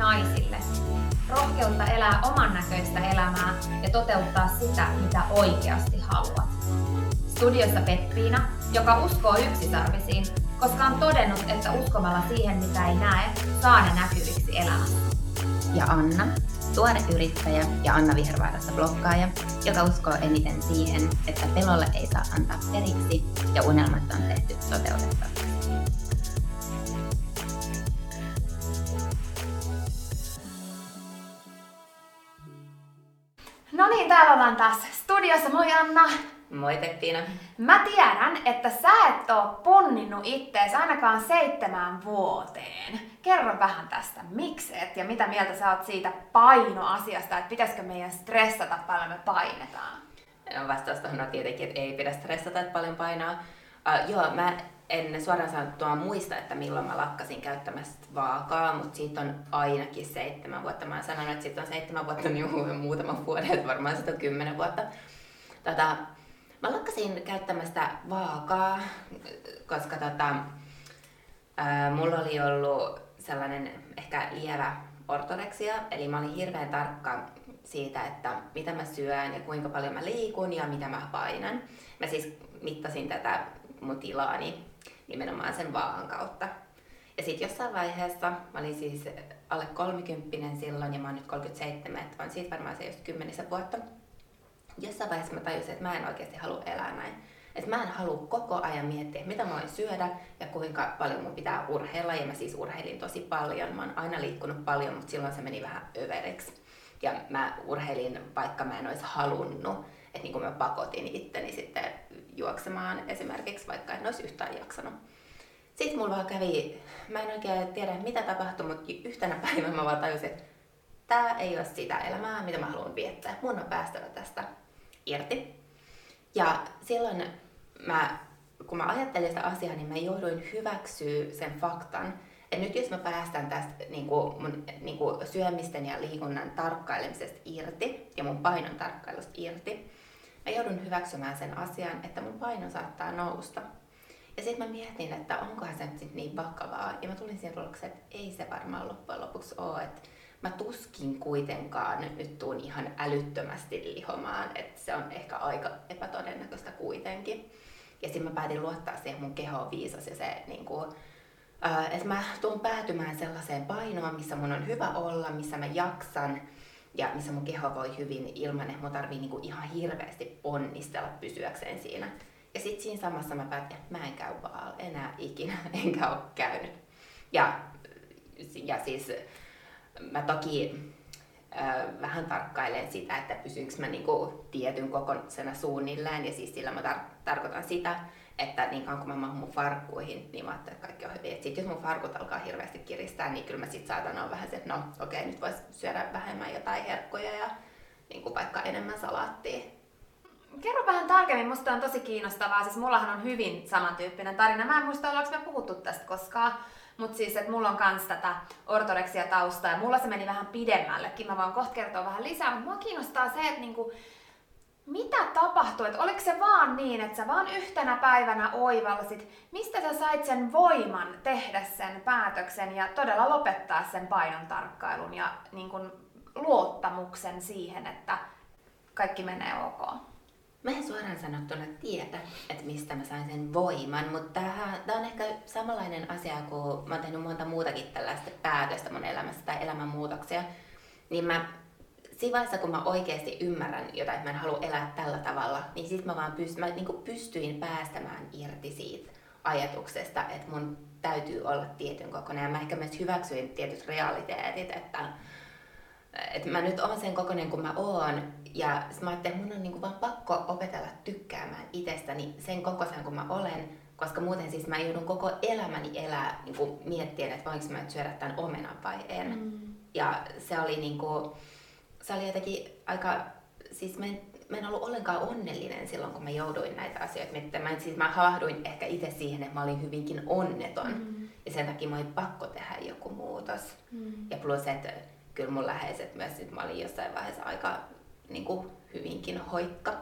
naisille. Rohkeutta elää oman näköistä elämää ja toteuttaa sitä, mitä oikeasti haluat. Studiossa Pettiina, joka uskoo yksisarvisiin, koska on todennut, että uskomalla siihen, mitä ei näe, saa ne näkyviksi elämässä. Ja Anna, tuore yrittäjä ja Anna Vihervaarassa blokkaaja, joka uskoo eniten siihen, että pelolle ei saa antaa periksi ja unelmat on tehty toteutettavaksi. Täällä ollaan taas studiossa. Moi Anna! Moi Peppiina. Mä tiedän, että sä et oo punninnut ittees ainakaan seitsemään vuoteen. Kerro vähän tästä, miksi et ja mitä mieltä sä oot siitä painoasiasta, että pitäisikö meidän stressata paljon me painetaan? No vastaus on tietenkin, että ei pidä stressata, että paljon painaa. Uh, joo, mä en suoraan sanottuna muista, että milloin mä lakkasin käyttämästä vaakaa, mutta siitä on ainakin seitsemän vuotta. Mä sanon, että siitä on seitsemän vuotta, niin muutama vuoden, että varmaan sitä on kymmenen vuotta. Tota, Mä lakkasin käyttämästä vaakaa, koska tota, ää, mulla oli ollut sellainen ehkä lievä ortodeksia, eli mä olin hirveän tarkka siitä, että mitä mä syön ja kuinka paljon mä liikun ja mitä mä painan. Mä siis mittasin tätä mun tilaani nimenomaan sen vaan kautta. Ja sitten jossain vaiheessa, mä olin siis alle 30 silloin ja mä oon nyt 37, että on siitä varmaan se just kymmenisen vuotta jossain vaiheessa mä tajusin, että mä en oikeasti halua elää näin. Että mä en halua koko ajan miettiä, mitä mä voin syödä ja kuinka paljon mun pitää urheilla. Ja mä siis urheilin tosi paljon. Mä oon aina liikkunut paljon, mutta silloin se meni vähän överiksi. Ja mä urheilin, vaikka mä en olisi halunnut. Että niin kuin mä pakotin itteni sitten juoksemaan esimerkiksi, vaikka en olisi yhtään jaksanut. Sitten mulla vaan kävi, mä en oikein tiedä mitä tapahtui, mutta yhtenä päivänä mä vaan tajusin, että tämä ei ole sitä elämää, mitä mä haluan viettää. Mun on päästävä tästä irti. Ja silloin mä, kun mä ajattelin sitä asiaa, niin mä jouduin hyväksyä sen faktan, että nyt jos mä päästän tästä niin kuin mun niin kuin syömisten ja liikunnan tarkkailemisesta irti ja mun painon tarkkailusta irti, mä joudun hyväksymään sen asian, että mun paino saattaa nousta. Ja sitten mä mietin, että onkohan se nyt niin vakavaa. Ja mä tulin siihen tulokseen, että ei se varmaan loppujen lopuksi ole. Että mä tuskin kuitenkaan nyt tuun ihan älyttömästi lihomaan, että se on ehkä aika epätodennäköistä kuitenkin. Ja sitten mä päätin luottaa siihen mun kehoon viisas ja se niin kuin, että mä tuun päätymään sellaiseen painoon, missä mun on hyvä olla, missä mä jaksan ja missä mun keho voi hyvin ilman, että mun tarvii niin kuin ihan hirveästi ponnistella pysyäkseen siinä. Ja sitten siinä samassa mä päätin, että mä en käy vaan enää ikinä, enkä ole käynyt. Ja, ja siis mä toki äh, vähän tarkkailen sitä, että pysynkö mä niinku tietyn kokoisena suunnilleen. Ja siis sillä mä tar- tarkoitan sitä, että niin kauan kun mä mahun mun farkkuihin, niin mä ajattelen, että kaikki on hyvin. Et sit jos mun farkut alkaa hirveästi kiristää, niin kyllä mä sit saatan olla vähän se, että no okei, okay, nyt vois syödä vähemmän jotain herkkuja ja niin kuin vaikka enemmän salaattia. Kerro vähän tarkemmin, musta on tosi kiinnostavaa. Siis mullahan on hyvin samantyyppinen tarina. Mä en muista, ollaanko me puhuttu tästä koskaan. Mutta siis, että mulla on kans tätä ortodeksia taustaa ja mulla se meni vähän pidemmällekin. Mä voin kohta kertoa vähän lisää, mutta mua kiinnostaa se, että niinku, mitä tapahtui? Että oliko se vaan niin, että sä vaan yhtenä päivänä oivalsit, mistä sä sait sen voiman tehdä sen päätöksen ja todella lopettaa sen painon tarkkailun ja niin kun, luottamuksen siihen, että kaikki menee ok? Mä en suoraan sanottuna tiedä, että mistä mä sain sen voiman, mutta tämä on ehkä samanlainen asia, kun mä oon tehnyt monta muutakin tällaista päätöstä mun elämässä tai elämänmuutoksia, niin mä siinä vaiheessa, kun mä oikeasti ymmärrän jotain, että mä en halua elää tällä tavalla, niin sitten mä vaan pyst- mä niinku pystyin päästämään irti siitä ajatuksesta, että mun täytyy olla tietyn kokoinen. Ja mä ehkä myös hyväksyin tietyt realiteetit, että että mä nyt oon sen kokoinen kuin mä oon. Ja sit mä ajattelin, että mun on niinku vaan pakko opetella tykkäämään itsestäni sen kokoisen kuin mä olen, koska muuten siis mä joudun koko elämäni elää niin miettien, että voinko mä syödä tämän omenan vai en. Mm. Ja se oli niinku, se oli jotenkin aika, siis mä en, mä en ollut ollenkaan onnellinen silloin, kun mä jouduin näitä asioita miettimään. Mä, siis mä havahduin ehkä itse siihen, että mä olin hyvinkin onneton. Mm. Ja sen takia mä olin pakko tehdä joku muutos. Mm. Ja plus, että kyllä mun läheiset myös, sit mä olin jossain vaiheessa aika niin kuin, hyvinkin hoikka.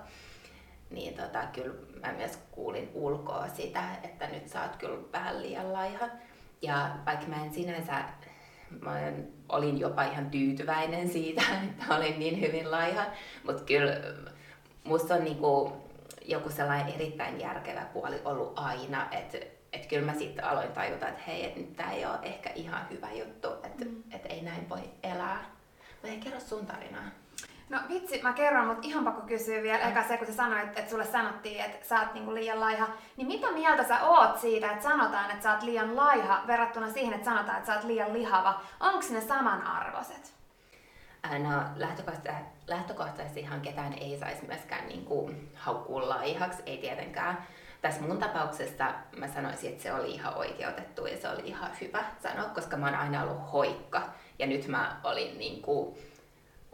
Niin tota, kyllä mä myös kuulin ulkoa sitä, että nyt sä oot kyllä vähän liian laiha. Ja vaikka mä en sinänsä, mä olin jopa ihan tyytyväinen siitä, että olin niin hyvin laiha. Mutta kyllä musta on niinku joku sellainen erittäin järkevä puoli ollut aina, että et kyllä mä sitten aloin tajuta, että hei, että nyt tää ei ole ehkä ihan hyvä juttu, että mm. et ei näin voi elää. Mä en kerro sun tarinaa. No vitsi, mä kerron, mutta ihan pakko kysyä vielä eka se, kun sä sanoit, että sulle sanottiin, että sä oot niinku liian laiha. Niin mitä mieltä sä oot siitä, että sanotaan, että sä oot liian laiha verrattuna siihen, että sanotaan, että sä oot liian lihava? Onko ne samanarvoiset? No lähtökohtaisesti, ihan ketään ei saisi myöskään niinku haukkua laihaksi, ei tietenkään. Tässä mun tapauksessa mä sanoisin, että se oli ihan oikeutettu ja se oli ihan hyvä sanoa, koska mä oon aina ollut hoikka. Ja nyt mä olin niinku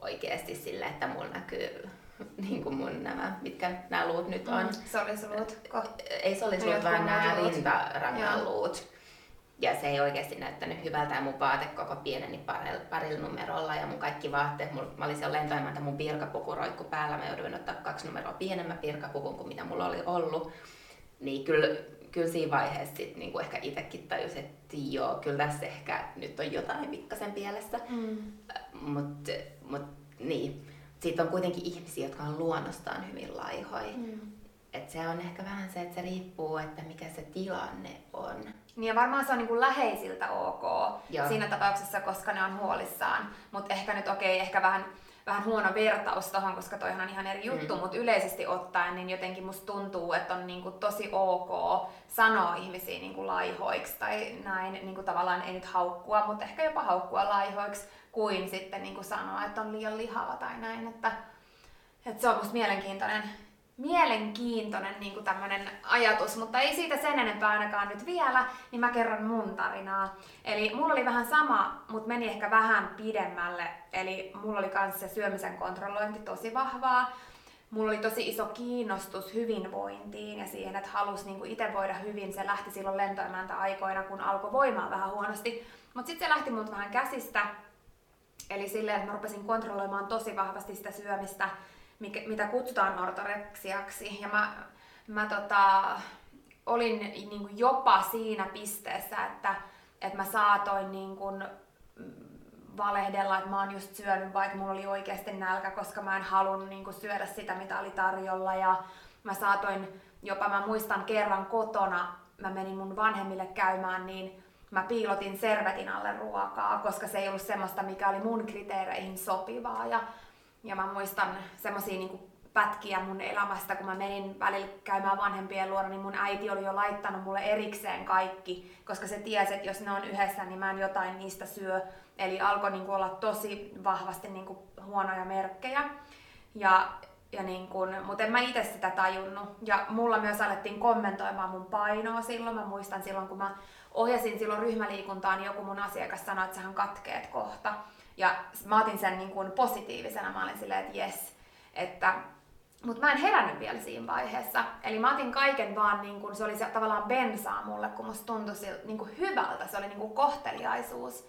oikeasti sille, että mulla näkyy niin kuin mun nämä, mitkä nämä luut nyt on. Mm, solisluut. Ei solisluut, vaan nämä rintarangan luut. Ja se ei oikeasti näyttänyt hyvältä ja mun vaate koko pieneni parilla, parilla numerolla ja mun kaikki vaatteet, mulla, mä olin siellä lentoimanta, mun pirkapuku roikku päällä, mä jouduin ottaa kaksi numeroa pienemmän pirkapuvun kuin mitä mulla oli ollut. Niin kyllä, kyllä siinä vaiheessa sit niinku ehkä itsekin tajusin, että joo, kyllä tässä ehkä nyt on jotain pikkasen pielessä. Mm. Mutta mut, niin, siitä on kuitenkin ihmisiä, jotka on luonnostaan hyvin laihoja. Mm. Et se on ehkä vähän se, että se riippuu, että mikä se tilanne on. Niin ja varmaan se on niin läheisiltä ok Joo. siinä tapauksessa, koska ne on huolissaan. Mutta ehkä nyt okei, okay, ehkä vähän, vähän huono vertaus tohon, koska toihan on ihan eri juttu, mm. mutta yleisesti ottaen niin jotenkin musta tuntuu, että on niin kuin tosi ok sanoa ihmisiä niin kuin laihoiksi tai näin, niin kuin tavallaan ei nyt haukkua, mutta ehkä jopa haukkua laihoiksi, kuin sitten niin kuin sanoa, että on liian lihava tai näin. Että, että se on musta mielenkiintoinen, mielenkiintoinen niin kuin tämmöinen ajatus, mutta ei siitä sen enempää ainakaan nyt vielä, niin mä kerron mun tarinaa. Eli mulla oli vähän sama, mutta meni ehkä vähän pidemmälle. Eli mulla oli kanssa se syömisen kontrollointi tosi vahvaa. Mulla oli tosi iso kiinnostus hyvinvointiin ja siihen, että halusi niin itse voida hyvin. Se lähti silloin lentoemäntä aikoina, kun alkoi voimaan vähän huonosti. Mutta sitten se lähti mut vähän käsistä Eli silleen, että mä rupesin kontrolloimaan tosi vahvasti sitä syömistä, mikä, mitä kutsutaan ortoreksiaksi. Ja mä, mä tota, olin niin kuin jopa siinä pisteessä, että, että mä saatoin niin kuin valehdella, että mä oon just syönyt, vaikka mulla oli oikeasti nälkä, koska mä en halunnut niin kuin syödä sitä, mitä oli tarjolla. Ja mä saatoin jopa, mä muistan kerran kotona, mä menin mun vanhemmille käymään, niin mä piilotin servetin alle ruokaa, koska se ei ollut semmoista, mikä oli mun kriteereihin sopivaa. Ja, ja mä muistan semmoisia niin pätkiä mun elämästä, kun mä menin välillä käymään vanhempien luona, niin mun äiti oli jo laittanut mulle erikseen kaikki, koska se tiesi, että jos ne on yhdessä, niin mä en jotain niistä syö. Eli alkoi niin olla tosi vahvasti niin kuin huonoja merkkejä. Ja, ja niin kuin, mutta en mä itse sitä tajunnut. Ja mulla myös alettiin kommentoimaan mun painoa silloin. Mä muistan silloin, kun mä ohjasin silloin ryhmäliikuntaan, niin joku mun asiakas sanoi, että sähän katkeet kohta. Ja mä otin sen niin kuin positiivisena, mä olin silleen, että jes. Että, mutta mä en herännyt vielä siinä vaiheessa. Eli mä otin kaiken vaan, niin kuin, se oli se, tavallaan bensaa mulle, kun musta tuntui niin kuin hyvältä. Se oli niin kuin kohteliaisuus.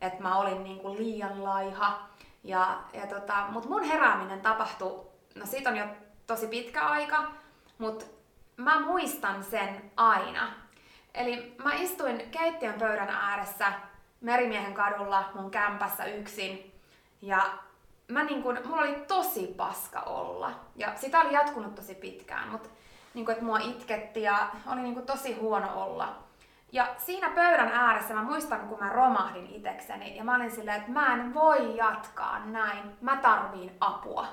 Että mä olin niin kuin liian laiha. Ja, ja tota, mutta mun herääminen tapahtui, no siitä on jo tosi pitkä aika, mutta mä muistan sen aina. Eli mä istuin keittiön pöydän ääressä Merimiehen kadulla mun kämpässä yksin ja mä niin kun, mulla oli tosi paska olla. Ja sitä oli jatkunut tosi pitkään, mutta niin että mua itketti ja oli niin kun, tosi huono olla. Ja siinä pöydän ääressä mä muistan, kun mä romahdin itekseni ja mä olin silleen, että mä en voi jatkaa näin, mä tarviin apua.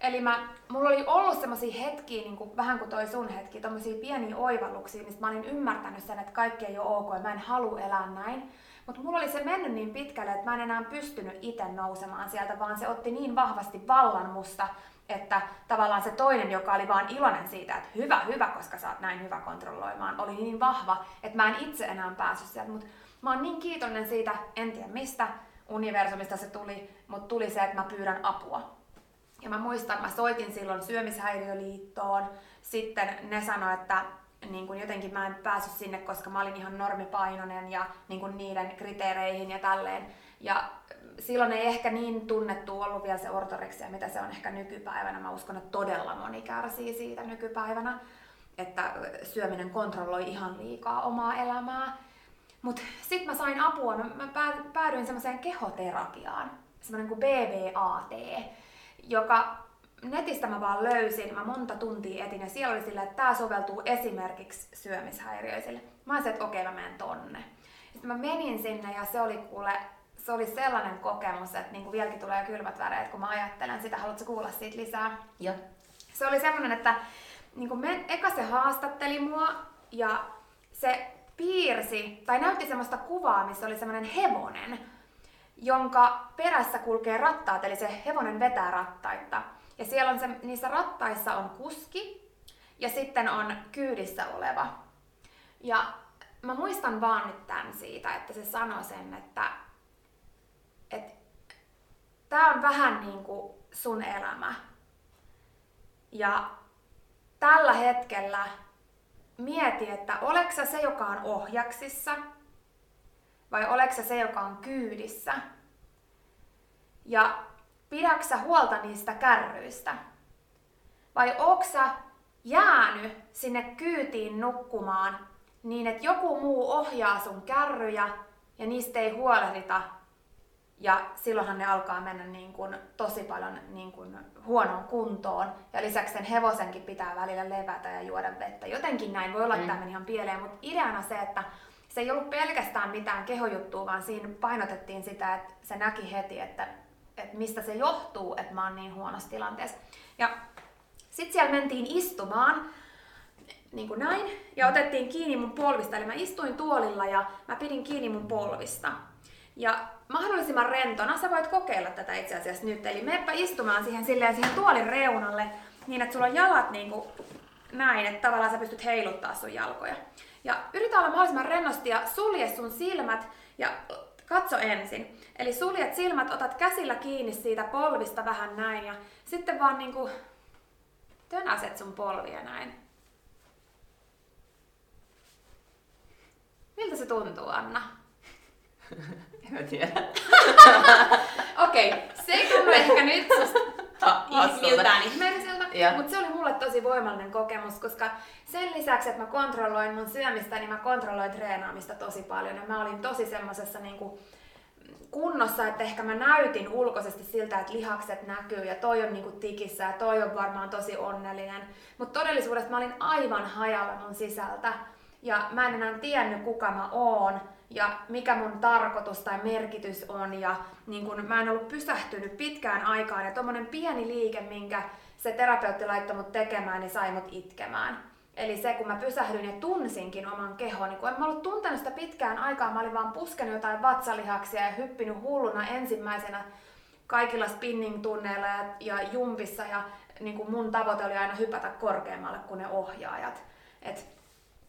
Eli mä, mulla oli ollut semmoisia hetkiä, niin kuin, vähän kuin toi sun hetki, tommosia pieniä oivalluksia, mistä mä olin ymmärtänyt sen, että kaikki ei ole ok ja mä en halua elää näin. Mutta mulla oli se mennyt niin pitkälle, että mä en enää pystynyt itse nousemaan sieltä, vaan se otti niin vahvasti vallan musta, että tavallaan se toinen, joka oli vaan iloinen siitä, että hyvä, hyvä, koska sä oot näin hyvä kontrolloimaan, oli niin vahva, että mä en itse enää päässyt sieltä. Mutta mä oon niin kiitollinen siitä, en tiedä mistä, universumista se tuli, mutta tuli se, että mä pyydän apua. Ja mä muistan, mä soitin silloin syömishäiriöliittoon. Sitten ne sanoi, että niin kun jotenkin mä en päässyt sinne, koska mä olin ihan normipainoinen ja niin kun niiden kriteereihin ja tälleen. Ja silloin ei ehkä niin tunnettu ollut vielä se ortoreksia, mitä se on ehkä nykypäivänä. Mä uskon, että todella moni kärsii siitä nykypäivänä, että syöminen kontrolloi ihan liikaa omaa elämää. Mutta sitten mä sain apua, mä päädyin semmoiseen kehoterapiaan, semmoinen kuin BBAT, joka netistä mä vaan löysin, mä monta tuntia etin ja siellä oli sillä, että tämä soveltuu esimerkiksi syömishäiriöisille. Mä olisin, että okei, mä menen tonne. Sitten mä menin sinne ja se oli kuule, se oli sellainen kokemus, että niinku vieläkin tulee kylmät väreet, kun mä ajattelen sitä. Haluatko kuulla siitä lisää? Joo. Se oli semmoinen, että niinku me, eka se haastatteli mua ja se piirsi tai näytti semmoista kuvaa, missä oli semmoinen hevonen, jonka perässä kulkee rattaat, eli se hevonen vetää rattaita. Ja siellä on se, niissä rattaissa on kuski ja sitten on kyydissä oleva. Ja mä muistan vaan nyt tämän siitä, että se sanoi sen, että, että tämä on vähän niin kuin sun elämä. Ja tällä hetkellä mieti, että oleks se, joka on ohjaksissa, vai oleks se, joka on kyydissä. Ja pidäksä huolta niistä kärryistä? Vai oksa jäänyt sinne kyytiin nukkumaan niin, että joku muu ohjaa sun kärryjä ja niistä ei huolehdita ja silloinhan ne alkaa mennä niin kuin tosi paljon niin kuin huonoon kuntoon. Ja lisäksi sen hevosenkin pitää välillä levätä ja juoda vettä. Jotenkin näin voi olla, että mm. tämä meni ihan pieleen, mutta ideana se, että se ei ollut pelkästään mitään kehojuttua, vaan siinä painotettiin sitä, että se näki heti, että, että mistä se johtuu, että mä oon niin huonossa tilanteessa. Ja sitten siellä mentiin istumaan, niin kuin näin, ja otettiin kiinni mun polvista. Eli mä istuin tuolilla ja mä pidin kiinni mun polvista. Ja mahdollisimman rentona sä voit kokeilla tätä itse asiassa nyt. Eli meppä istumaan siihen silleen siihen tuolin reunalle niin, että sulla on jalat niin kuin näin, että tavallaan sä pystyt heiluttaa sun jalkoja. Ja yritä olla mahdollisimman rennosti ja sulje sun silmät ja katso ensin. Eli suljet silmät, otat käsillä kiinni siitä polvista vähän näin ja sitten vaan niinku tönäset sun polvia näin. Miltä se tuntuu, Anna? En mä tiedä. Okei, okay, se ei tunnu ehkä nyt miltään ihmeelliseltä, mutta se oli mulle tosi voimallinen kokemus, koska sen lisäksi, että mä kontrolloin mun syömistä, niin mä kontrolloin treenaamista tosi paljon. Ja mä olin tosi semmoisessa niinku kunnossa, että ehkä mä näytin ulkoisesti siltä, että lihakset näkyy ja toi on niinku tikissä ja toi on varmaan tosi onnellinen. Mutta todellisuudessa mä olin aivan hajalla mun sisältä ja mä en enää tiennyt kuka mä oon ja mikä mun tarkoitus tai merkitys on ja niin kun mä en ollut pysähtynyt pitkään aikaan ja tommonen pieni liike, minkä se terapeutti laittoi mut tekemään, niin sai mut itkemään. Eli se, kun mä pysähdyin ja tunsinkin oman kehoni, niin kun en mä ollut tuntenut sitä pitkään aikaa, mä olin vaan puskenut jotain vatsalihaksia ja hyppinyt hulluna ensimmäisenä kaikilla spinning-tunneilla ja, ja jumpissa ja niin kuin mun tavoite oli aina hypätä korkeammalle kuin ne ohjaajat. Et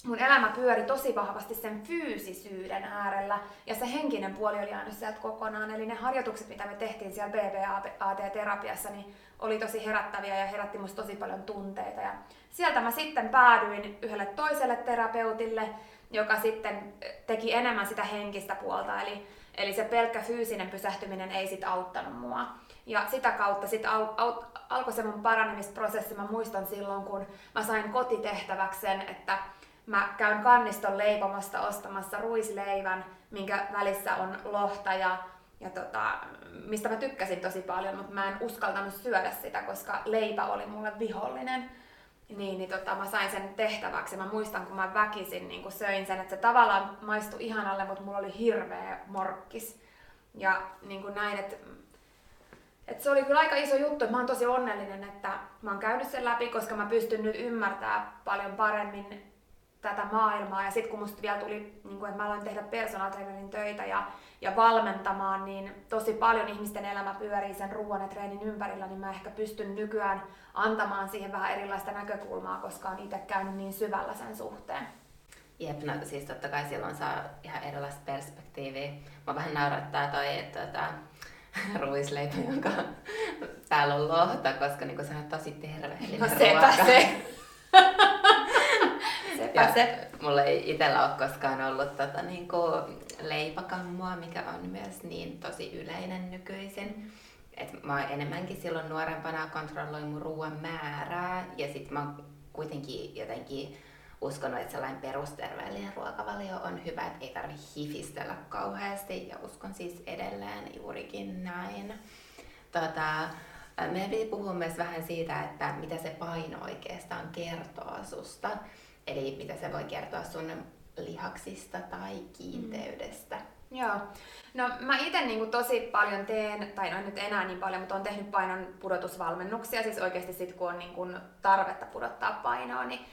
mun elämä pyöri tosi vahvasti sen fyysisyyden äärellä ja se henkinen puoli oli jäänyt sieltä kokonaan. Eli ne harjoitukset, mitä me tehtiin siellä BBAT-terapiassa, niin oli tosi herättäviä ja herätti musta tosi paljon tunteita. Ja sieltä mä sitten päädyin yhdelle toiselle terapeutille, joka sitten teki enemmän sitä henkistä puolta. Eli, eli se pelkkä fyysinen pysähtyminen ei sit auttanut mua. Ja sitä kautta sit al, al, alkoi se mun paranemisprosessi. Mä muistan silloin, kun mä sain kotitehtäväksi sen, että mä käyn kanniston leipomosta ostamassa ruisleivän, minkä välissä on lohta ja, ja tota, mistä mä tykkäsin tosi paljon, mutta mä en uskaltanut syödä sitä, koska leipä oli mulle vihollinen. Niin, niin tota, mä sain sen tehtäväksi. Mä muistan, kun mä väkisin niin kun söin sen, että se tavallaan maistui ihanalle, mutta mulla oli hirveä morkkis. Ja niin kuin näin, että et se oli kyllä aika iso juttu, mä oon tosi onnellinen, että mä oon käynyt sen läpi, koska mä pystyn nyt ymmärtämään paljon paremmin tätä maailmaa. Ja sitten kun musta vielä tuli, niin kun, että mä aloin tehdä personal trainerin töitä ja, ja valmentamaan, niin tosi paljon ihmisten elämä pyörii sen ruoan ja treenin ympärillä, niin mä ehkä pystyn nykyään antamaan siihen vähän erilaista näkökulmaa, koska on itse käynyt niin syvällä sen suhteen. Jep, no siis totta kai silloin saa ihan erilaista perspektiiviä. Mä vähän naurattaa toi, että tota, ruisleipä, jonka päällä on lohta, koska niin se on tosi terveellinen No sepä se. ja se. Mulla ei itsellä ole koskaan ollut tota, niin kuin leipäkammua, mikä on myös niin tosi yleinen nykyisin. Et mä enemmänkin silloin nuorempana kontrolloin mun ruoan määrää ja sit mä kuitenkin jotenkin uskonut, että sellainen perusterveellinen ruokavalio on hyvä, että ei tarvitse hifistellä kauheasti ja uskon siis edelleen juurikin näin. Tota, meidän piti puhua myös vähän siitä, että mitä se paino oikeastaan kertoo susta. Eli mitä se voi kertoa sun lihaksista tai kiinteydestä. Mm. Joo. No mä itse niin tosi paljon teen, tai no nyt enää niin paljon, mutta on tehnyt painon pudotusvalmennuksia, siis oikeasti sit kun on niin kuin tarvetta pudottaa painoa, niin,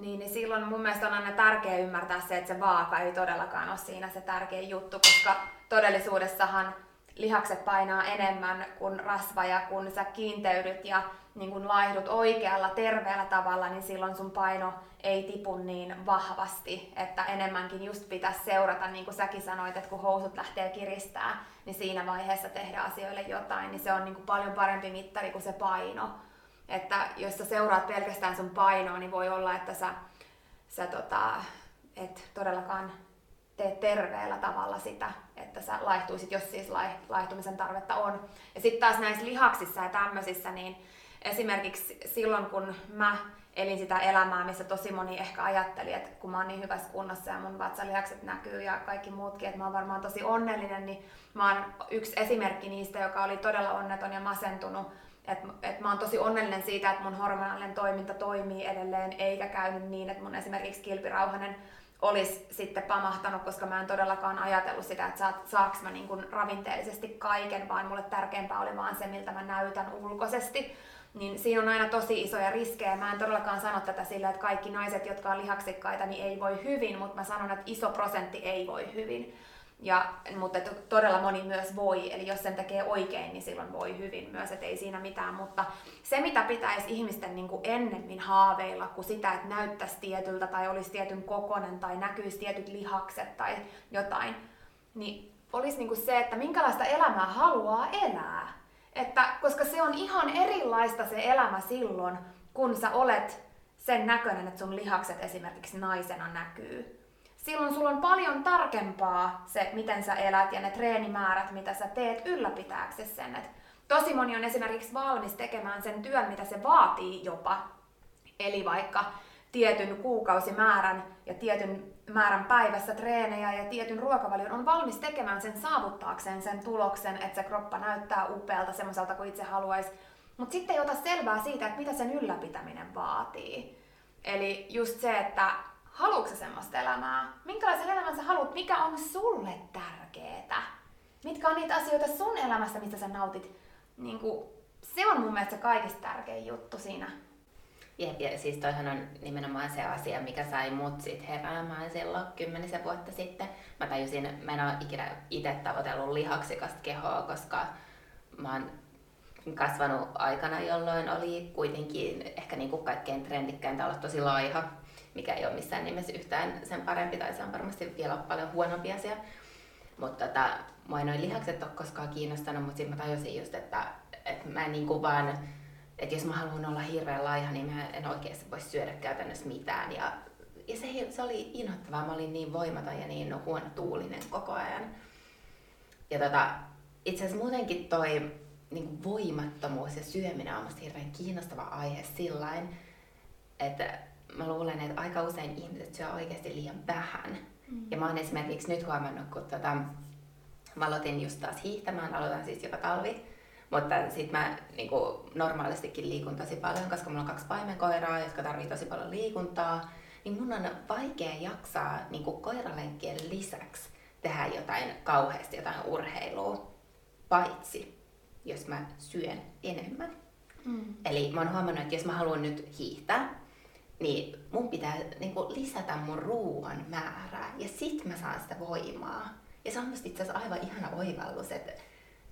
niin, niin silloin mun mielestä on aina tärkeää ymmärtää se, että se vaaka ei todellakaan ole siinä se tärkein juttu, koska todellisuudessahan lihakset painaa enemmän kuin rasva ja kun sä kiinteydyt ja niin kun laihdut oikealla terveellä tavalla, niin silloin sun paino ei tipu niin vahvasti, että enemmänkin just pitäisi seurata, niin kuin säkin sanoit, että kun housut lähtee kiristää, niin siinä vaiheessa tehdä asioille jotain, niin se on niin kuin paljon parempi mittari kuin se paino. Että jos sä seuraat pelkästään sun painoa, niin voi olla, että sä, sä tota, et todellakaan tee terveellä tavalla sitä, että sä laihtuisit, jos siis laihtumisen tarvetta on. Ja sitten taas näissä lihaksissa ja tämmöisissä, niin esimerkiksi silloin kun mä elin sitä elämää, missä tosi moni ehkä ajatteli, että kun mä oon niin hyvässä kunnossa ja mun vatsalihakset näkyy ja kaikki muutkin, että mä oon varmaan tosi onnellinen, niin mä oon yksi esimerkki niistä, joka oli todella onneton ja masentunut. Että et mä oon tosi onnellinen siitä, että mun hormonaalinen toiminta toimii edelleen, eikä käynyt niin, että mun esimerkiksi kilpirauhanen olisi sitten pamahtanut, koska mä en todellakaan ajatellut sitä, että saaks mä niin ravinteellisesti kaiken, vaan mulle tärkeämpää oli vaan se, miltä mä näytän ulkoisesti niin siinä on aina tosi isoja riskejä. Mä en todellakaan sano tätä sillä, että kaikki naiset, jotka on lihaksikkaita, niin ei voi hyvin, mutta mä sanon, että iso prosentti ei voi hyvin. Ja, mutta todella moni myös voi, eli jos sen tekee oikein, niin silloin voi hyvin myös, että ei siinä mitään. Mutta se, mitä pitäisi ihmisten niin kuin ennemmin haaveilla kuin sitä, että näyttäisi tietyltä tai olisi tietyn kokonen tai näkyisi tietyt lihakset tai jotain, niin olisi niin kuin se, että minkälaista elämää haluaa elää. Että, koska se on ihan erilaista se elämä silloin, kun sä olet sen näköinen, että sun lihakset esimerkiksi naisena näkyy. Silloin sulla on paljon tarkempaa se, miten sä elät ja ne treenimäärät, mitä sä teet ylläpitääksesi sen. Et tosi moni on esimerkiksi valmis tekemään sen työn, mitä se vaatii jopa. Eli vaikka tietyn kuukausimäärän ja tietyn määrän päivässä treenejä ja tietyn ruokavalion on valmis tekemään sen saavuttaakseen sen tuloksen, että se kroppa näyttää upealta semmoiselta kuin itse haluaisi. Mutta sitten ei ota selvää siitä, että mitä sen ylläpitäminen vaatii. Eli just se, että haluatko semmoista elämää? Minkälaisen elämän sä haluat? Mikä on sulle tärkeetä? Mitkä on niitä asioita sun elämässä, mistä sä nautit? Niin kuin, se on mun mielestä se kaikista tärkein juttu siinä Jep, ja siis toihan on nimenomaan se asia, mikä sai mut sit heräämään silloin kymmenisen vuotta sitten. Mä tajusin, mä en ole ikinä itse tavoitellut lihaksikasta kehoa, koska mä oon kasvanut aikana, jolloin oli kuitenkin ehkä niin kaikkein trendikkäintä olla tosi laiha, mikä ei ole missään nimessä yhtään sen parempi, tai se on varmasti vielä paljon huonompi asia. Mutta tota, mua ei noin lihakset ole koskaan kiinnostanut, mutta sitten mä tajusin just, että, että mä en niin vaan että jos mä haluan olla hirveän laiha, niin mä en oikeasti voi syödä käytännössä mitään. Ja, ja se, se oli inhottavaa. Mä olin niin voimaton ja niin huono tuulinen koko ajan. Ja tota, itse asiassa muutenkin toi niin voimattomuus ja syöminen on musta hirveän kiinnostava aihe sillain, että mä luulen, että aika usein ihmiset syö oikeasti liian vähän. Mm. Ja mä oon esimerkiksi nyt huomannut, kun tota, mä aloitin just taas hiihtämään, aloitan siis joka talvi, mutta sitten mä niin kuin, normaalistikin liikun tosi paljon, koska mulla on kaksi paimenkoiraa, jotka tarvii tosi paljon liikuntaa. Niin mun on vaikea jaksaa niin kuin koiralenkkien lisäksi tehdä jotain kauheasti, jotain urheilua, paitsi jos mä syön enemmän. Mm. Eli mä oon huomannut, että jos mä haluan nyt hiihtää, niin mun pitää niin kuin, lisätä mun ruoan määrää ja sit mä saan sitä voimaa. Ja se on musta itse asiassa aivan ihana oivallus, että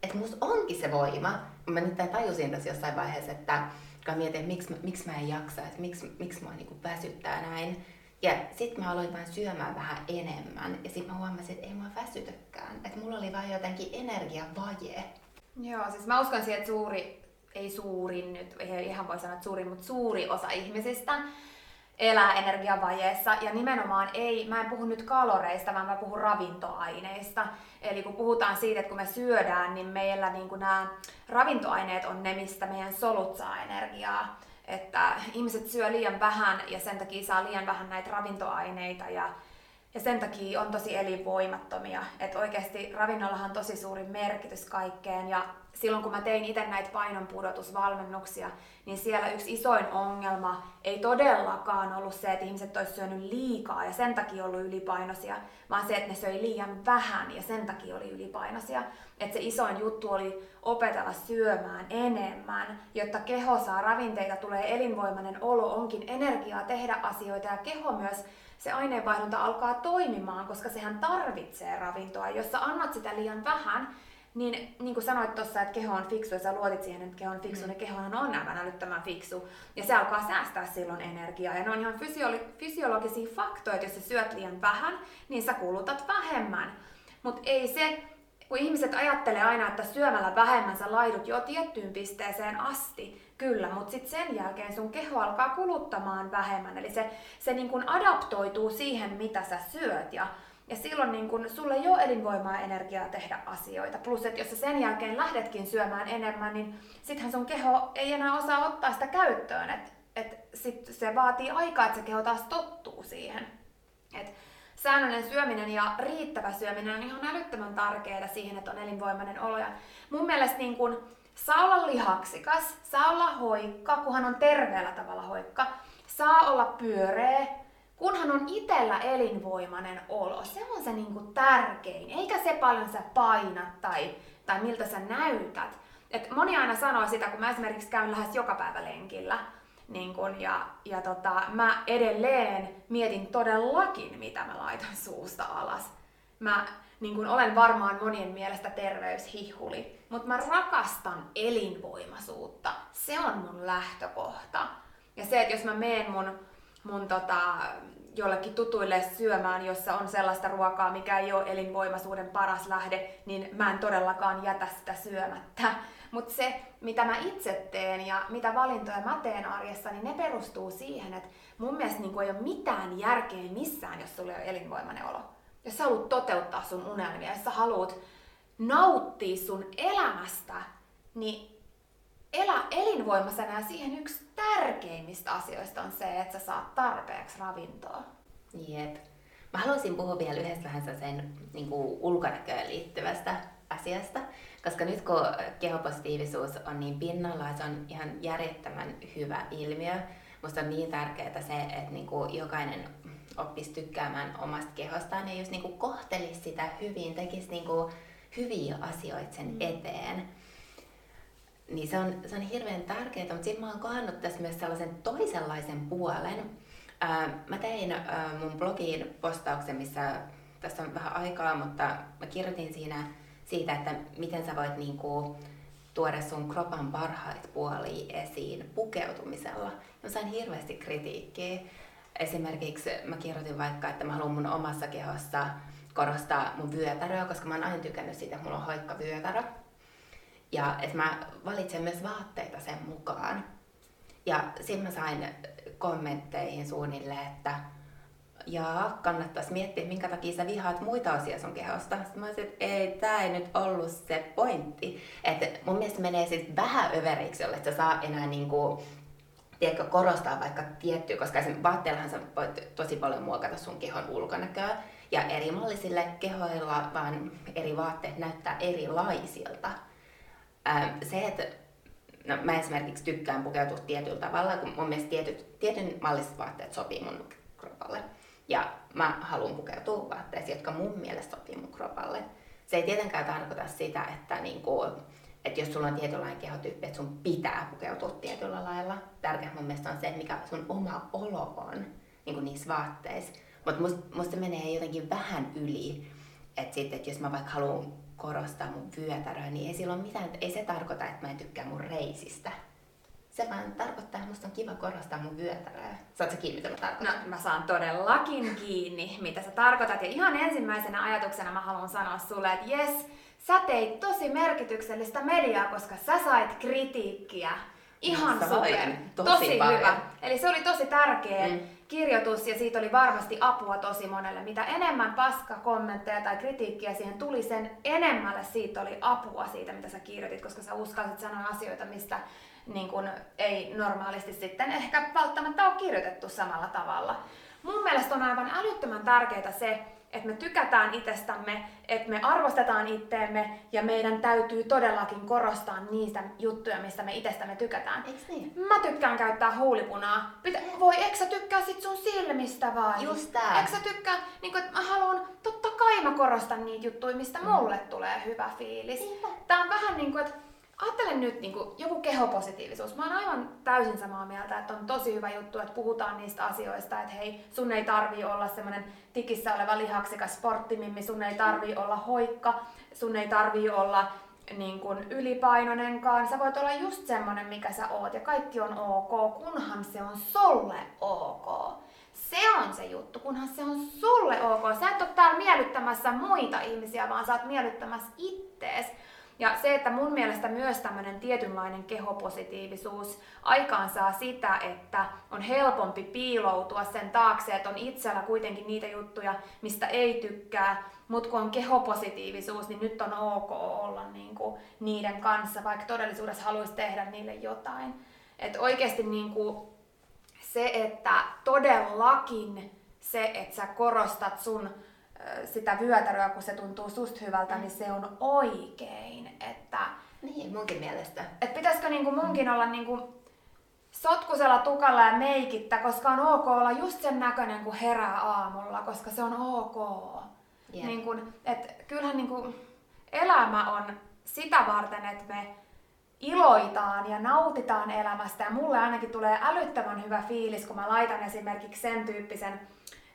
että musta onkin se voima. Mä nyt tajusin tässä jossain vaiheessa, että kun mietin, että miksi, miksi mä en jaksa, että miksi, miksi mua niinku väsyttää näin. Ja sitten mä aloin vain syömään vähän enemmän. Ja sitten mä huomasin, että ei mua väsytäkään. Että mulla oli vaan jotenkin energiavaje. Joo, siis mä uskon siihen, että suuri, ei suurin nyt, ei ihan voi sanoa, että suurin, mutta suuri osa ihmisistä elää energiavajeessa ja nimenomaan ei, mä en puhu nyt kaloreista, vaan mä puhun ravintoaineista. Eli kun puhutaan siitä, että kun me syödään, niin meillä niin nämä ravintoaineet on ne, mistä meidän solut saa energiaa. että ihmiset syö liian vähän ja sen takia saa liian vähän näitä ravintoaineita ja, ja sen takia on tosi elinvoimattomia. Että oikeasti ravinnollahan on tosi suuri merkitys kaikkeen ja silloin kun mä tein itse näitä painonpudotusvalmennuksia, niin siellä yksi isoin ongelma ei todellakaan ollut se, että ihmiset olisivat syönyt liikaa ja sen takia ollut ylipainoisia, vaan se, että ne söi liian vähän ja sen takia oli ylipainoisia. Että se isoin juttu oli opetella syömään enemmän, jotta keho saa ravinteita, tulee elinvoimainen olo, onkin energiaa tehdä asioita ja keho myös se aineenvaihdunta alkaa toimimaan, koska sehän tarvitsee ravintoa. Jos sä annat sitä liian vähän, niin, niin kuin sanoit tuossa, että keho on fiksu ja sä luotit siihen, että keho on fiksu, mm. niin kehohan on aivan älyttömän fiksu. Ja se alkaa säästää silloin energiaa. Ja ne on ihan fysiolo- fysiologisia faktoja, että jos sä syöt liian vähän, niin sä kulutat vähemmän. Mutta ei se, kun ihmiset ajattelee aina, että syömällä vähemmän sä laidut jo tiettyyn pisteeseen asti, kyllä, mutta sitten sen jälkeen sun keho alkaa kuluttamaan vähemmän. Eli se, se niin kuin adaptoituu siihen, mitä sä syöt. Ja ja silloin niin kun sulle ei ole elinvoimaa ja energiaa tehdä asioita. Plus, että jos sä sen jälkeen lähdetkin syömään enemmän, niin sittenhän sun keho ei enää osaa ottaa sitä käyttöön. Et, et sit se vaatii aikaa, että se keho taas tottuu siihen. Et säännöllinen syöminen ja riittävä syöminen on ihan älyttömän tärkeää siihen, että on elinvoimainen olo. Ja mun mielestä niin kun, saa olla lihaksikas, saa olla hoikka, kunhan on terveellä tavalla hoikka, saa olla pyöreä, kunhan on itellä elinvoimainen olo. Se on se niinku tärkein, eikä se paljon sä painat tai, tai miltä sä näytät. Et moni aina sanoo sitä, kun mä esimerkiksi käyn lähes joka päivä lenkillä, niin kun, ja, ja tota, mä edelleen mietin todellakin, mitä mä laitan suusta alas. Mä niin kun olen varmaan monien mielestä terveyshihuli, mutta mä rakastan elinvoimaisuutta. Se on mun lähtökohta. Ja se, että jos mä meen mun mun tota, jollekin tutuille syömään, jossa on sellaista ruokaa, mikä ei ole elinvoimaisuuden paras lähde, niin mä en todellakaan jätä sitä syömättä. Mutta se, mitä mä itse teen ja mitä valintoja mä teen arjessa, niin ne perustuu siihen, että mun mielestä niin ei ole mitään järkeä missään, jos sulla on elinvoimainen olo. Jos sä haluat toteuttaa sun unelmia, jos sä haluat nauttia sun elämästä, niin elä elinvoimaisena ja siihen yksi tärkeimmistä asioista on se, että sä saat tarpeeksi ravintoa. Jep. Mä haluaisin puhua vielä yhdestä vähän sen niin kuin ulkonäköön liittyvästä asiasta, koska nyt kun kehopositiivisuus on niin pinnalla, se on ihan järjettömän hyvä ilmiö. Musta on niin tärkeää se, että niin kuin jokainen oppisi tykkäämään omasta kehostaan ja just niin kuin kohtelisi sitä hyvin, tekisi niin kuin hyviä asioita sen mm. eteen. Niin se on, se on hirveän tärkeää, mutta sitten mä oon kohdannut tässä myös sellaisen toisenlaisen puolen. Ää, mä tein ää, mun blogiin postauksen, missä tässä on vähän aikaa, mutta mä kirjoitin siinä siitä, että miten sä voit niinku, tuoda sun kropan parhaita puolia esiin pukeutumisella. Mä sain hirveästi kritiikkiä. Esimerkiksi mä kirjoitin vaikka, että mä haluan mun omassa kehossa korostaa mun vyötäröä, koska mä oon aina tykännyt siitä, että mulla on hoikka vyötärö. Ja että mä valitsen myös vaatteita sen mukaan. Ja sitten mä sain kommentteihin suunnilleen, että ja kannattaisi miettiä, minkä takia sä vihaat muita asioita sun kehosta. Sitten mä olisin, että ei, tää ei nyt ollut se pointti. Että mun mielestä menee siis vähän överiksi, jolle sä saa enää niinku, tiedätkö, korostaa vaikka tiettyä, koska esimerkiksi vaatteillahan sä voit tosi paljon muokata sun kehon ulkonäköä. Ja eri mallisille kehoilla vaan eri vaatteet näyttää erilaisilta. Ähm, se, että no, mä esimerkiksi tykkään pukeutua tietyllä tavalla, kun mun mielestä tietyt, tietyn malliset vaatteet sopii mun kropalle. Ja mä haluan pukeutua vaatteisiin, jotka mun mielestä sopii mun kropalle. Se ei tietenkään tarkoita sitä, että, niinku, että jos sulla on tietynlainen kehotyyppi, että sun pitää pukeutua tietyllä lailla. Tärkeää mun mielestä on se, mikä sun oma olo on niin niissä vaatteissa. Mutta musta, musta menee jotenkin vähän yli, että sitten, että jos mä vaikka haluan korostaa mun vyötäröä, niin ei silloin mitään, ei se tarkoita, että mä en tykkää mun reisistä. Se vaan tarkoittaa, että musta on kiva korostaa mun vyötäröä. Saatko kiinni, mitä mä tarkoitan? No, mä saan todellakin kiinni, mitä sä tarkoitat. Ja ihan ensimmäisenä ajatuksena mä haluan sanoa sulle, että jes, sä teit tosi merkityksellistä mediaa, koska sä sait kritiikkiä. Ihan super. Tosi, tosi hyvä. Eli se oli tosi tärkeä. Mm kirjoitus ja siitä oli varmasti apua tosi monelle. Mitä enemmän paskakommentteja tai kritiikkiä siihen tuli, sen enemmälle siitä oli apua siitä, mitä sä kirjoitit, koska sä uskalsit sanoa asioita, mistä niin kun ei normaalisti sitten ehkä välttämättä ole kirjoitettu samalla tavalla. Mun mielestä on aivan älyttömän tärkeää se, että me tykätään itsestämme, että me arvostetaan itteemme ja meidän täytyy todellakin korostaa niistä juttuja, mistä me itsestämme tykätään. Eiks niin? Mä tykkään käyttää huulipunaa. Pitä, voi, eikö sä tykkää sit sun silmistä vai? Just tää. Eikö sä tykkää, niin kun, että mä haluan, totta kai mä korostan niitä juttuja, mistä Mm. mulle tulee hyvä fiilis. Niinpä. Tää on vähän niin kuin, että ajattelen nyt niin kuin, joku kehopositiivisuus. Mä oon aivan täysin samaa mieltä, että on tosi hyvä juttu, että puhutaan niistä asioista, että hei, sun ei tarvii olla semmonen tikissä oleva lihaksikas sporttimimmi, sun ei tarvii olla hoikka, sun ei tarvii olla niin kuin ylipainoinenkaan. Sä voit olla just semmonen, mikä sä oot ja kaikki on ok, kunhan se on sulle ok. Se on se juttu, kunhan se on sulle ok. Sä et ole täällä miellyttämässä muita ihmisiä, vaan sä oot miellyttämässä ittees. Ja se, että mun mielestä myös tämmöinen tietynlainen kehopositiivisuus aikaansaa sitä, että on helpompi piiloutua sen taakse, että on itsellä kuitenkin niitä juttuja, mistä ei tykkää, mutta kun on kehopositiivisuus, niin nyt on ok olla niinku niiden kanssa, vaikka todellisuudessa haluaisi tehdä niille jotain. Että oikeasti niinku se, että todellakin se, että sä korostat sun sitä vyötäröä, kun se tuntuu susta hyvältä, niin se on oikein. Että Niin, munkin mielestä. et pitäisikö niinku munkin olla niinku sotkusella tukalla ja meikittä, koska on ok olla just sen näköinen, kun herää aamulla, koska se on ok. Jep. Niin kun, et kyllähän niinku elämä on sitä varten, että me iloitaan ja nautitaan elämästä. Ja mulle ainakin tulee älyttömän hyvä fiilis, kun mä laitan esimerkiksi sen tyyppisen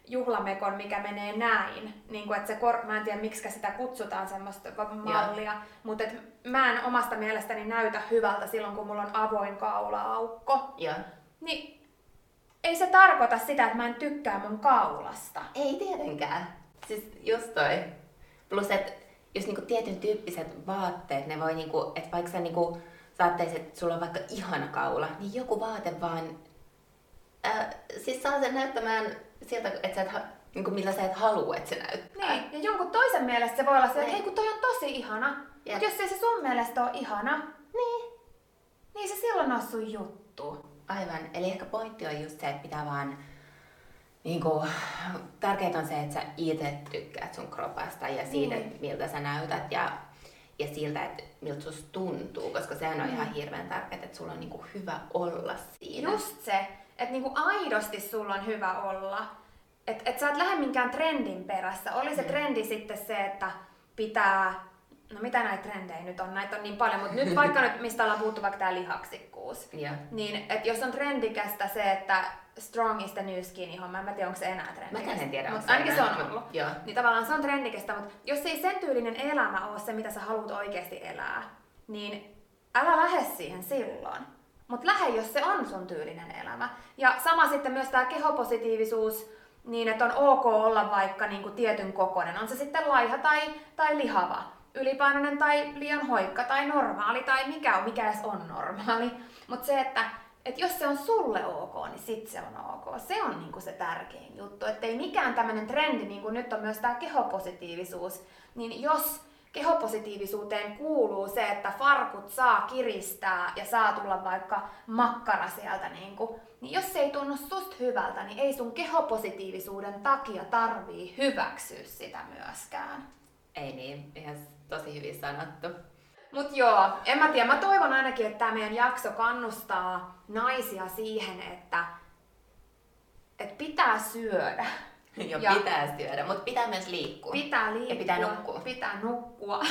juhlamekon, mikä menee näin. Niin kuin, että se kor- mä en tiedä, miksi sitä kutsutaan semmoista mallia, mutta et mä en omasta mielestäni näytä hyvältä silloin, kun mulla on avoin kaula-aukko. Joo. Niin ei se tarkoita sitä, että mä en tykkää mun kaulasta. Ei tietenkään. Siis just toi. Plus, että jos niinku tietyn tyyppiset vaatteet, ne voi niinku, että vaikka sä niinku saattaisit, että sulla on vaikka ihana kaula, niin joku vaate vaan, ää, siis saa sen näyttämään siltä, että sä et, ha- niinku millä sä et halua, että se näyttää. Niin, ja jonkun toisen mielestä se voi olla se, että Niin. hei kun toi on tosi ihana. Jep. Mutta jos ei se sun mielestä ole ihana, Niin. niin se silloin on sun juttu. Aivan. Eli ehkä pointti on just se, että pitää vaan Niinku, tärkeintä on se, että sä itse tykkäät sun kropasta ja siitä, Niin. miltä sä näytät ja, ja siltä, että miltä susta tuntuu, koska sehän on Mm. ihan hirveän tärkeää, että sulla on niinku hyvä olla siinä. Just se, että niinku aidosti sulla on hyvä olla. Että et sä et lähde minkään trendin perässä. Oli se Mm. trendi sitten se, että pitää... No mitä näitä trendejä nyt on? Näitä on niin paljon, mutta nyt vaikka nyt, mistä ollaan puhuttu vaikka tää lihaksikkuus. Ja, Niin, että jos on trendikästä se, että strong is the new skinny homma, en mä tiedä onko se enää trendikästä. Mäkään en tiedä, onko Mut se ainakin se on ollut. joo. Niin tavallaan se on trendikästä, mutta jos ei sen tyylinen elämä ole se, mitä sä haluat oikeasti elää, niin älä lähde siihen silloin. Mutta lähde, jos se on sun tyylinen elämä. Ja sama sitten myös tämä kehopositiivisuus, niin että on ok olla vaikka niinku tietyn kokoinen. On se sitten laiha tai, tai lihava, ylipainoinen tai liian hoikka tai normaali tai mikä on, mikä edes on normaali. Mutta se, että et jos se on sulle ok, niin sit se on ok. Se on niinku se tärkein juttu. Että ei mikään tämmöinen trendi, niin kuin nyt on myös tämä kehopositiivisuus, niin jos kehopositiivisuuteen kuuluu se, että farkut saa kiristää ja saa tulla vaikka makkara sieltä, niin, kuin, niin jos se ei tunnu susta hyvältä, niin ei sun kehopositiivisuuden takia tarvii hyväksyä sitä myöskään. ei niin, ihan tosi hyvin sanottu. Mut joo, en mä tiedä. Mä toivon ainakin, että tämä meidän jakso kannustaa naisia siihen, että, että pitää syödä. Jo Ja- pitää syödä, mutta pitää myös liikkua. Pitää liikkua. pitää nukkua. Pitää nukkua.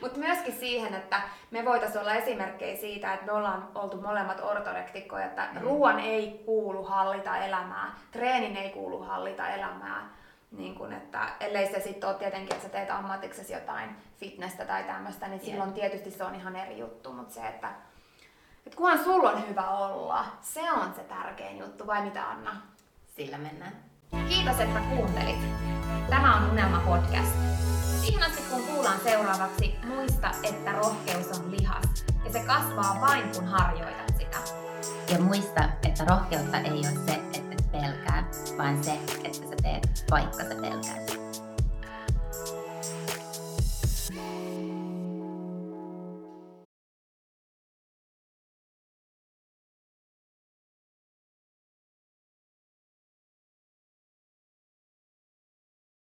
Mutta myöskin siihen, että me voitaisiin olla esimerkkejä siitä, että me ollaan oltu molemmat ortorektikkoja, että Mm. ruoan ei kuulu hallita elämää, treenin ei kuulu hallita elämää. Niin kun, että ellei se sitten ole tietenkin, että sä teet ammatiksesi jotain fitnessä tai tämmöistä, niin Jep. silloin tietysti se on ihan eri juttu, mutta se, että et kunhan sulla on hyvä olla, se on se tärkein juttu, vai mitä Anna? Sillä mennään. Kiitos, että kuuntelit. Tämä on Unelma Podcast. Siihen asti kun kuullaan seuraavaksi, muista, että rohkeus on lihas. Ja se kasvaa vain kun harjoitat sitä. Ja muista, että rohkeutta ei ole se, että et pelkää, vaan se, että sä teet vaikka sä pelkäät.